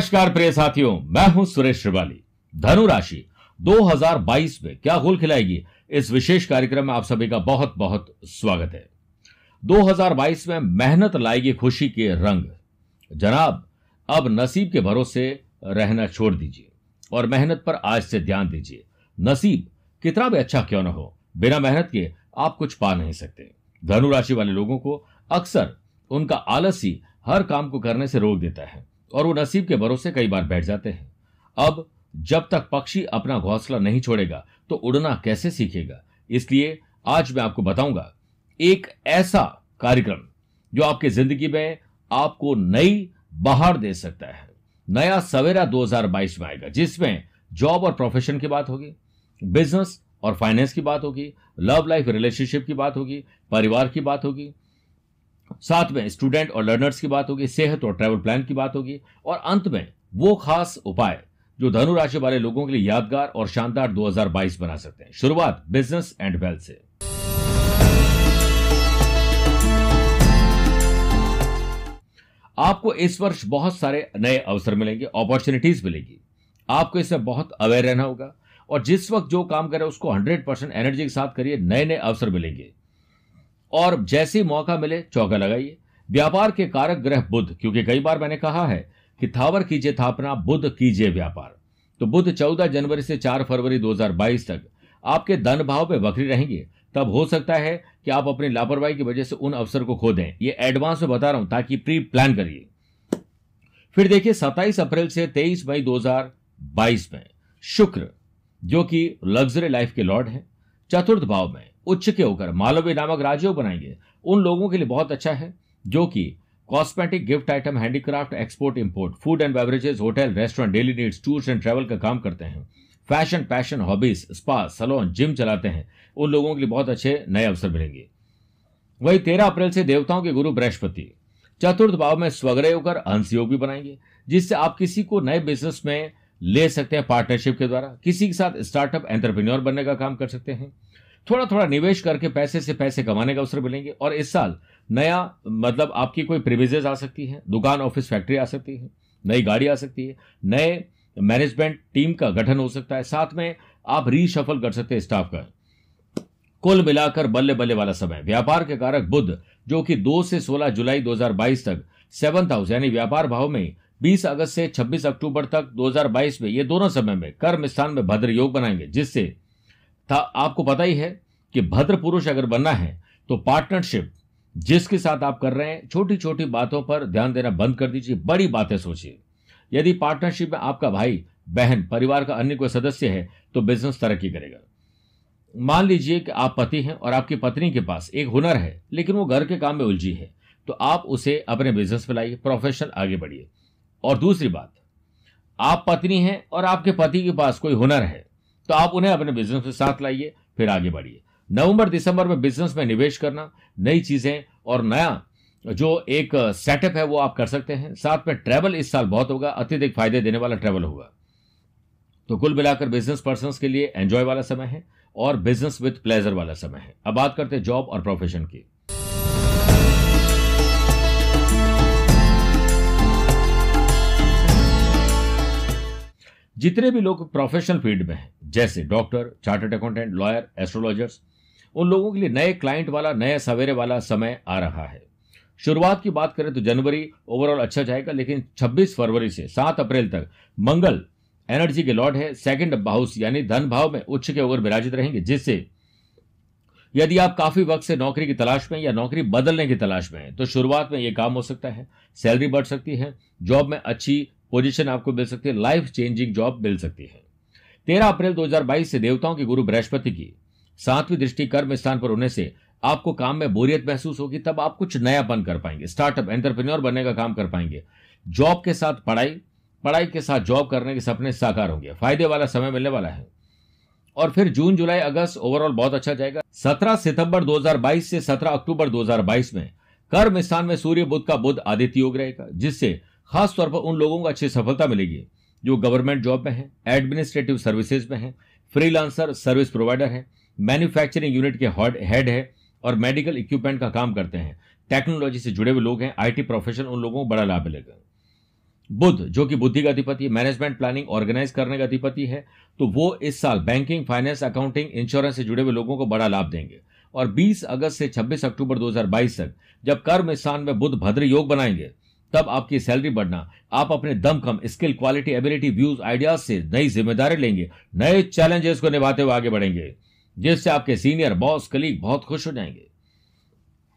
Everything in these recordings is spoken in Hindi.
नमस्कार प्रिय साथियों, मैं हूँ सुरेश श्रिवाली। धनु राशि 2022 में क्या गोल खिलाएगी? इस विशेष कार्यक्रम में आप सभी का बहुत बहुत स्वागत है। 2022 में मेहनत लाएगी खुशी के रंग। जनाब, अब नसीब के भरोसे रहना छोड़ दीजिए और मेहनत पर आज से ध्यान दीजिए। नसीब, कितना भी अच्छा क्यों ना हो, बिना मेहनत के आप कुछ पा नहीं सकते। धनु राशि वाले लोगों को अक्सर उनका आलसी हर काम को करने से रोक देता है। और वो नसीब के भरोसे कई बार बैठ जाते हैं। अब, जब तक पक्षी अपना घोंसला नहीं छोड़ेगा तो उड़ना कैसे सीखेगा? इसलिए आज मैं आपको बताऊँगा एक ऐसा कार्यक्रम जो आपकी ज़िंदगी में आपको नई बहार दे सकता है। नया सवेरा 2022 में आएगा, जिसमें जॉब और प्रोफेशन की बात होगी, बिज़नेस और फाइनेंस की बात होगी, लव लाइफ रिलेशनशिप की बात होगी, परिवार की बात होगी साथ में स्टूडेंट और लर्नर्स की बात होगी, सेहत और ट्रैवल प्लान की बात होगी, और अंत में वो खास उपाय जो धनु राशि वाले लोगों के लिए यादगार और शानदार 2022 बना सकते हैं। शुरुआत बिज़नेस एंड वेल्थ से। आपको इस वर्ष बहुत सारे नए अवसर मिलेंगे अपॉर्चुनिटीज़ मिलेगी। आपको इसमें बहुत अवेयर रहना होगा, और जिस वक्त जो काम करें उसको 100 परसेंट एनर्जी के साथ करिए नए नए अवसर मिलेंगे। और जैसे मौका मिले, चौका लगाइए। व्यापार के कारक ग्रह बुद्ध क्योंकि कई बार मैंने कहा है कि थावर कीजिए थापना बुद्ध कीजिए व्यापार। तो बुद्ध 14 जनवरी से 4 फरवरी 2022 तक आपके धन भाव पे बकरी रहेंगे। तब हो सकता है कि आप अपनी लापरवाही की वजह से उन अवसर को खो दें। ये एडवांस में बता रहा हूँ, ताकि प्री प्लान करिए। फिर देखिए 27 अप्रैल से 23 मई 2022 में शुक्र, जो कि लग्जरी लाइफ के लॉर्ड हैं, चतुर्थ भाव में उच्च के होकर मालवी नामक राजयोग बनाएँगे। उन लोगों के लिए बहुत अच्छा है, जो कि cosmetic gift item handicraft export import food and beverages hotel restaurant daily needs tours and travel का काम करते हैं। Fashion passion hobbies spa salon gym चलाते हैं। उन लोगों के लिए बहुत अच्छे नए अवसर मिलेंगे। वही तेरह अप्रैल से देवताओं के गुरु बृहस्पति। चतुर्थ भाव में स्वग्रह होकर अंश योग भी बनाएँगे, जिससे आप किसी को नए बिज़नेस में ले सकते हैं पार्टनरशिप के द्वारा। किसी के साथ स्टार्टअप एंटरप्रेन्योर बनने का काम कर सकते हैं। थोड़ा थोड़ा निवेश करके पैसे से पैसे कमाने का अवसर मिलेंगे और इस साल नया मतलब आपकी कोई प्रिविजेज आ सकती है, दुकान ऑफ़िस फैक्ट्री आ सकती है, नई गाड़ी आ सकती है, नए मैनेजमेंट टीम का गठन हो सकता है, साथ में आप रीशफल कर सकते हैं स्टाफ का। कुल मिलाकर बल्ले बल्ले वाला समय व्यापार के कारक बुद्ध जो कि 2 से 16 जुलाई 2022 तक सेवंथ हाउस यानी व्यापार भाव में 20 अगस्त से 26 अक्टूबर तक 2022 में, ये दोनों समय में कर्म स्थान में भद्र योग बनाएँगे, जिससे था आपको पता ही है कि भद्र पुरुष अगर बनना है तो पार्टनरशिप जिसके साथ आप कर रहे हैं छोटी छोटी बातों पर ध्यान देना बंद कर दीजिए, बड़ी बातें सोचिए। यदि पार्टनरशिप में आपका भाई, बहन, परिवार का अन्य कोई सदस्य है तो बिज़नेस तरक्की करेगा। मान लीजिए कि आप पति हैं और आपकी पत्नी के पास एक हुनर है, लेकिन वो घर के काम में उलझी है तो आप उसे अपने बिज़नेस में लाइए प्रोफेशनल आगे बढ़िए। और दूसरी बात, आप पत्नी हैं और आपके पति के पास कोई हुनर है तो आप उन्हें अपने बिज़नेस में साथ लाइए, फिर आगे बढ़िए। नवंबर, दिसंबर में बिज़नेस में निवेश करना, नई चीज़ें और नया जो एक सेटअप है वो आप कर सकते हैं। साथ में ट्रैवल इस साल बहुत होगा, अत्यधिक फ़ायदे देने वाला ट्रैवल होगा। तो कुल मिलाकर बिज़नेस पर्सन के लिए एंजॉय वाला समय है और बिज़नेस विथ प्लेजर वाला समय है। अब बात करते हैं जॉब और प्रोफेशन की। जितने भी लोग प्रोफेशनल फ़ील्ड में हैं, जैसे doctor chartered accountant lawyer astrologers उन लोगों के लिए नए क्लाइंट वाला नए सवेरे वाला समय आ रहा है। शुरुआत की बात करें तो जनवरी ओवरऑल अच्छा जाएगा, लेकिन 26 फरवरी से 7 अप्रैल तक मंगल एनर्जी के लॉर्ड है सेकंड हाउस यानी धन भाव में उच्च के ओवर विराजित रहेंगे, जिससे यदि आप काफ़ी वक्त से नौकरी की तलाश में या नौकरी बदलने की तलाश में हैं तो शुरुआत में यह काम हो सकता है सैलरी बढ़ सकती है जॉब में अच्छी पोजीशन आपको मिल सकती है लाइफ चेंजिंग जॉब मिल सकती है। तेरह अप्रैल 2022 से देवताओं के गुरु बृहस्पति की सातवीं दृष्टि कर्म स्थान पर होने से आपको काम में बोरियत महसूस होगी, तब आप कुछ नयापन कर पाएँगे स्टार्टअप एंटरप्रेन्योर बनने का काम कर पाएँगे। जॉब के साथ पढ़ाई पढ़ाई के साथ जॉब करने के सपने साकार होंगे, फ़ायदे वाला समय मिलने वाला है। और फिर जून, जुलाई, अगस्त ओवरऑल बहुत अच्छा जाएगा। 17 सितंबर 2022 से 17 अक्टूबर 2022 में कर्म स्थान में सूर्य बुद्ध का बुद्ध आदित्य योग रहेगा, जिससे खास तौर पर उन लोगों को अच्छी सफलता मिलेगी, जो गवर्नमेंट जॉब में है एडमिनिस्ट्रेटिव सर्विसेज़ में है फ्रीलांसर सर्विस प्रोवाइडर है मैन्युफैक्चरिंग यूनिट के हेड है, और मेडिकल इक्विपमेंट का काम करते हैं। टेक्नोलॉजी से जुड़े हुए लोग हैं आईटी प्रोफेशन उन लोगों को बड़ा लाभ मिलेगा। बुद्ध जो कि बुद्धि का अधिपति मैनेजमेंट प्लानिंग ऑर्गेनाइज करने का अधिपति है तो वो इस साल बैंकिंग फाइनेंस अकाउंटिंग इंश्योरेंस से जुड़े हुए लोगों को बड़ा लाभ देंगे। और 20 अगस्त से 26 अक्टूबर 2022 तक, जब कर्म स्थान में बुद्ध भद्र योग बनाएँगे तब आपकी सैलरी बढ़ना। आप अपने दम कम, skill, quality, ability, views, ideas से नई ज़िम्मेदारी लेंगे, नए चैलेंजेस को निभाते हुए आगे बढ़ेंगे, जिससे आपके सीनियर, बॉस, कलीग बहुत खुश हो जाएँगे।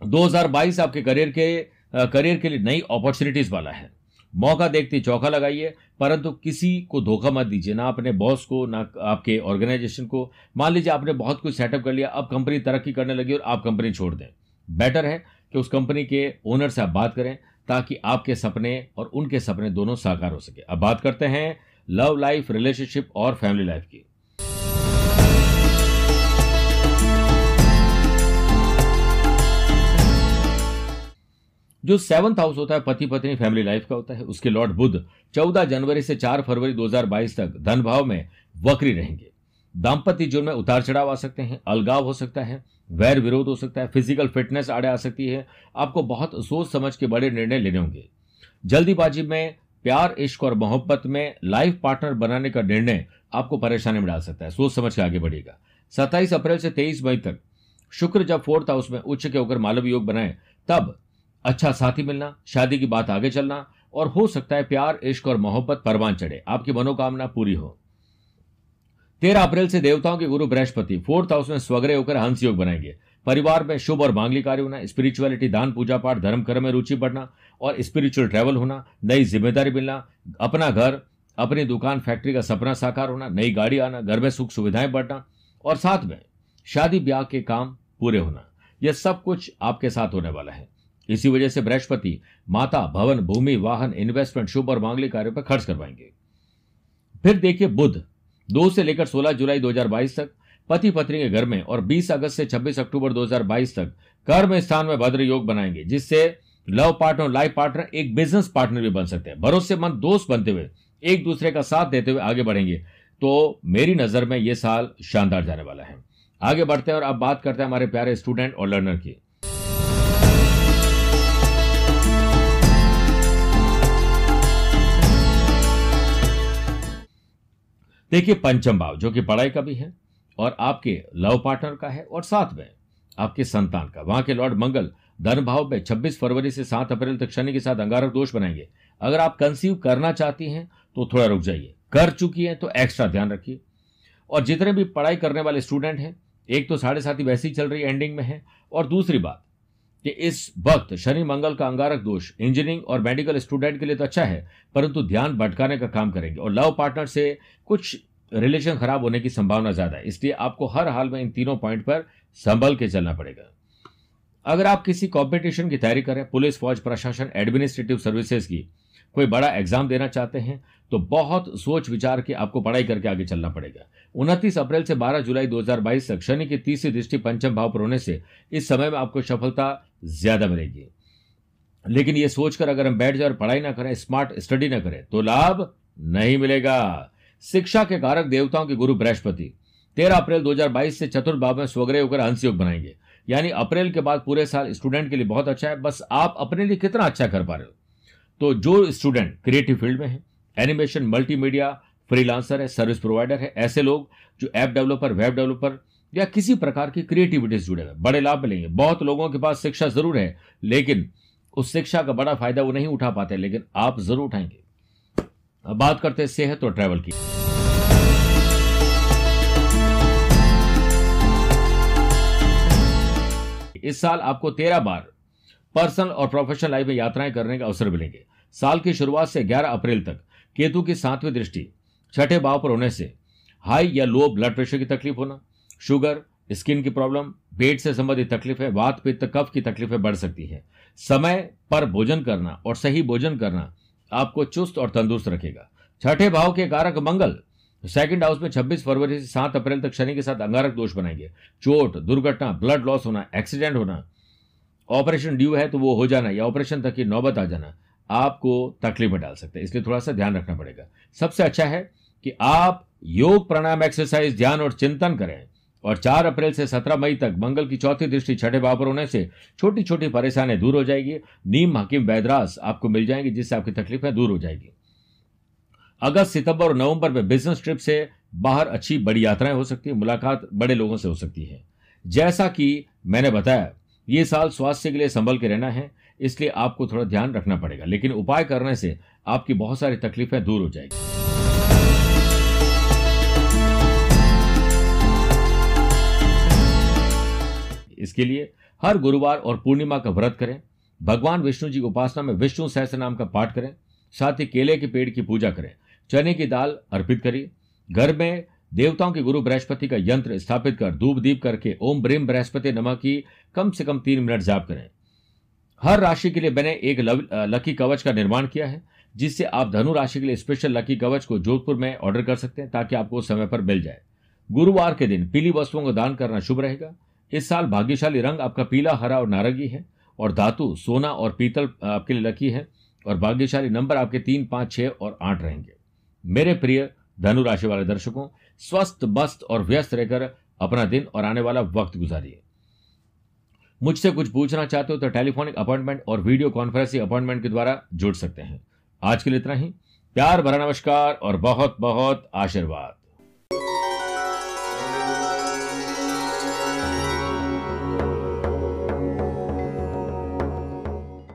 2022 आपके करियर के करियर के लिए नई अपॉर्चुनिटीज़ वाला है। मौका देखते चौका लगाइए, परंतु किसी को धोखा मत दीजिए, ना अपने बॉस को, ना आपके ऑर्गेनाइजेशन को। मान लीजिए आपने बहुत कुछ सेटअप कर लिया, अब कंपनी तरक्की करने लगी और आप कंपनी छोड़ दें। बेटर है कि उस कंपनी के ओनर से आप बात करें ताकि आपके सपने और उनके सपने दोनों साकार हो सके। अब बात करते हैं लव लाइफ, रिलेशनशिप और फैमिली लाइफ की। जो सेवंथ हाउस होता है पति पत्नी फैमिली लाइफ का होता है। उसके लॉर्ड बुद्ध 14 जनवरी से 4 फरवरी 2022 तक धन भाव में वक्री रहेंगे। दाम्पत्य जीवन में उतार चढ़ाव आ सकते हैं, अलगाव हो सकता है, वैर विरोध हो सकता है फ़िज़िकल फिटनेस आड़े आ सकती है। आपको बहुत सोच समझ के बड़े निर्णय लेने होंगे। जल्दीबाजी में, प्यार, इश्क और मोहब्बत में लाइफ पार्टनर बनाने का निर्णय आपको परेशानी में डाल सकता है। सोच समझ के आगे बढ़ेगा सत्ताईस अप्रैल से तेईस मई तक, शुक्र जब फोर्थ हाउस में उच्च के होकर मालव योग बनाए, तब अच्छा साथी मिलना, शादी की बात आगे चलना और हो सकता है प्यार, इश्क और मोहब्बत परवान चढ़े। आपकी मनोकामना पूरी हो। तेरह अप्रैल से देवताओं के गुरु बृहस्पति, फोर्थ हाउस में स्वग्रह होकर हंस योग बनाएँगे। परिवार में शुभ और मांगली कार्य होना स्पिरिचुअलिटी दान, पूजा पाठ, धर्म, कर्म में रुचि बढ़ना और स्पिरिचुअल ट्रैवल होना, नई ज़िम्मेदारी मिलना, अपना घर, अपनी दुकान फैक्ट्री का सपना साकार होना, नई गाड़ी आना, घर में सुख सुविधाएँ बढ़ना और साथ में शादी ब्याह के काम पूरे होना। यह सब कुछ आपके साथ होने वाला है। इसी वजह से बृहस्पति माता, भवन, भूमि, वाहन इन्वेस्टमेंट शुभ और मांगलिक कार्यों पर खर्च करवाएँगे। फिर देखिए बुध। दो से लेकर 16 जुलाई 2022 तक पति पत्नी के घर में और 20 अगस्त से 26 अक्टूबर 2022 तक कर्म स्थान में भद्र योग बनाएँगे, जिससे लव पार्टनर लाइफ पार्टनर एक बिज़नेस पार्टनर भी बन सकते हैं। भरोसेमंद दोस्त बनते हुए, एक दूसरे का साथ देते हुए आगे बढ़ेंगे। तो मेरी नज़र में यह साल शानदार जाने वाला है। आगे बढ़ते हैं और अब बात करते हैं हमारे प्यारे स्टूडेंट और लर्नर की। देखिए, पंचम भाव, जो कि पढ़ाई का भी है, और आपके लव पार्टनर का है, और साथ में आपके संतान का। वहाँ के लॉर्ड मंगल धन भाव में 26 फरवरी से 7 अप्रैल तक शनि के साथ अंगारक दोष बनाएँगे। अगर आप कंसीव करना चाहती हैं तो थोड़ा रुक जाइए। कर चुकी हैं तो एक्स्ट्रा ध्यान रखिए। और जितने भी पढ़ाई करने वाले स्टूडेंट हैं, एक तो साढ़े साथी वैसे ही चल रही एंडिंग में है, और दूसरी बात कि इस वक्त शनि मंगल का अंगारक दोष इंजीनियरिंग और मेडिकल स्टूडेंट के लिए तो अच्छा है, परंतु ध्यान भटकाने का काम करेंगे। और लव पार्टनर से कुछ रिलेशन खराब होने की संभावना ज़्यादा है, इसलिए आपको हर हाल में इन तीनों पॉइंट पर संभल के चलना पड़ेगा। अगर आप किसी कॉम्पिटिशन की तैयारी करें, पुलिस, फौज, प्रशासन, एडमिनिस्ट्रेटिव सर्विसेज़ की कोई बड़ा एग्ज़ाम देना चाहते हैं तो बहुत सोच विचार के आपको पढ़ाई करके आगे चलना पड़ेगा। उनतीस अप्रैल से 12 जुलाई 2022 तक शनि की तीसरी दृष्टि पंचम भाव पर होने से इस समय में आपको सफलता ज़्यादा मिलेगी। लेकिन ये सोचकर अगर हम बैठ जाए और पढ़ाई ना करें, स्मार्ट स्टडी ना करें तो लाभ नहीं मिलेगा। शिक्षा के कारक देवताओं के गुरु बृहस्पति, तेरह अप्रैल 2022 से चतुर्थ भाव में स्वग्रह होकर हंस योग बनाएँगे। यानी अप्रैल के बाद पूरे साल स्टूडेंट के लिए बहुत अच्छा है, बस आप अपने लिए कितना अच्छा कर पा रहे हो? तो जो स्टूडेंट क्रिएटिव फ़ील्ड में है एनिमेशन मल्टीमीडिया फ्रीलांसर है सर्विस प्रोवाइडर है, ऐसे लोग जो ऐप डेवलपर वेब डेवलपर या किसी प्रकार की क्रिएटिविटी से जुड़े हुए बड़े लाभ मिलेंगे। बहुत लोगों के पास शिक्षा ज़रूर है, लेकिन उस शिक्षा का बड़ा फ़ायदा वो नहीं उठा पाते, लेकिन आप ज़रूर उठाएँगे। बात करते हैं सेहत और ट्रैवल की। इस साल आपको तेरह बार पर्सनल और प्रोफेशनल लाइफ में यात्राएँ करने का अवसर मिलेंगे। साल की शुरुआत से 11 अप्रैल तक, केतु की सातवीं दृष्टि, छठे भाव पर होने से हाई या लो ब्लड प्रेशर की तकलीफ़ होना, शुगर, स्किन की प्रॉब्लम, पेट से संबंधित तकलीफें, वात, पित्त, कफ की तकलीफें बढ़ सकती है। समय पर भोजन करना और सही भोजन करना आपको चुस्त और तंदुरुस्त रखेगा। छठे भाव के कारक मंगल सेकंड हाउस में 26 फरवरी से 7 अप्रैल तक शनि के साथ अंगारक दोष बनाएँगे। चोट, दुर्घटना ब्लड लॉस होना एक्सीडेंट होना ऑपरेशन ड्यू है तो वो हो जाना या ऑपरेशन तक की नौबत आ जाना, आपको तकलीफ़ में डाल सकते हैं। इसलिए थोड़ा सा ध्यान रखना पड़ेगा। सबसे अच्छा है कि आप योग प्राणायाम एक्सरसाइज ध्यान और चिंतन करें और 4 अप्रैल से 17 मई तक मंगल की चौथी दृष्टि छठे भाव पर होने से छोटी छोटी परेशानियाँ दूर हो जाएगी, नीम, हकीम वैदरास आपको मिल जाएँगी, जिससे आपकी तकलीफें दूर हो जाएगी। अगस्त, सितंबर और नवंबर में बिज़नेस ट्रिप से बाहर अच्छी बड़ी यात्राएँ हो सकती है, मुलाकात बड़े लोगों से हो सकती है। जैसा कि मैंने बताया ये साल स्वास्थ्य के लिए संभल के रहना है, इसलिए आपको थोड़ा ध्यान रखना पड़ेगा। लेकिन उपाय करने से आपकी बहुत सारी तकलीफें दूर हो जाएगी। इसके लिए हर गुरुवार और पूर्णिमा का व्रत करें, भगवान विष्णु जी की उपासना में विष्णु सहस्त्र नाम का पाठ करें, साथ ही केले के पेड़ की पूजा करें, चने की दाल अर्पित करिए, घर में देवताओं के गुरु बृहस्पति का यंत्र स्थापित कर धूप दीप करके ओम ब्रेम बृहस्पति नमः की कम से कम तीन मिनट जाप करें। हर राशि के लिए मैंने एक लकी कवच का निर्माण किया है, जिससे आप धनु राशि के लिए स्पेशल लकी कवच को जोधपुर में ऑर्डर कर सकते हैं ताकि आपको समय पर मिल जाए। गुरुवार के दिन पीली वस्तुओं को दान करना शुभ रहेगा। इस साल भाग्यशाली रंग आपका पीला, हरा और नारंगी है और धातु, सोना और पीतल आपके लिए लकी है और भाग्यशाली नंबर आपके तीन, पाँच, छह और आठ रहेंगे। मेरे प्रिय धनु राशि वाले दर्शकों स्वस्थ, मस्त और व्यस्त रहकर अपना दिन और आने वाला वक्त गुजारिए। मुझसे कुछ पूछना चाहते हो तो टेलीफोनिक अपॉइंटमेंट और वीडियो कॉन्फ्रेंसिंग अपॉइंटमेंट के द्वारा जुड़ सकते हैं। आज के लिए इतना ही। प्यार, भरा नमस्कार और बहुत बहुत आशीर्वाद।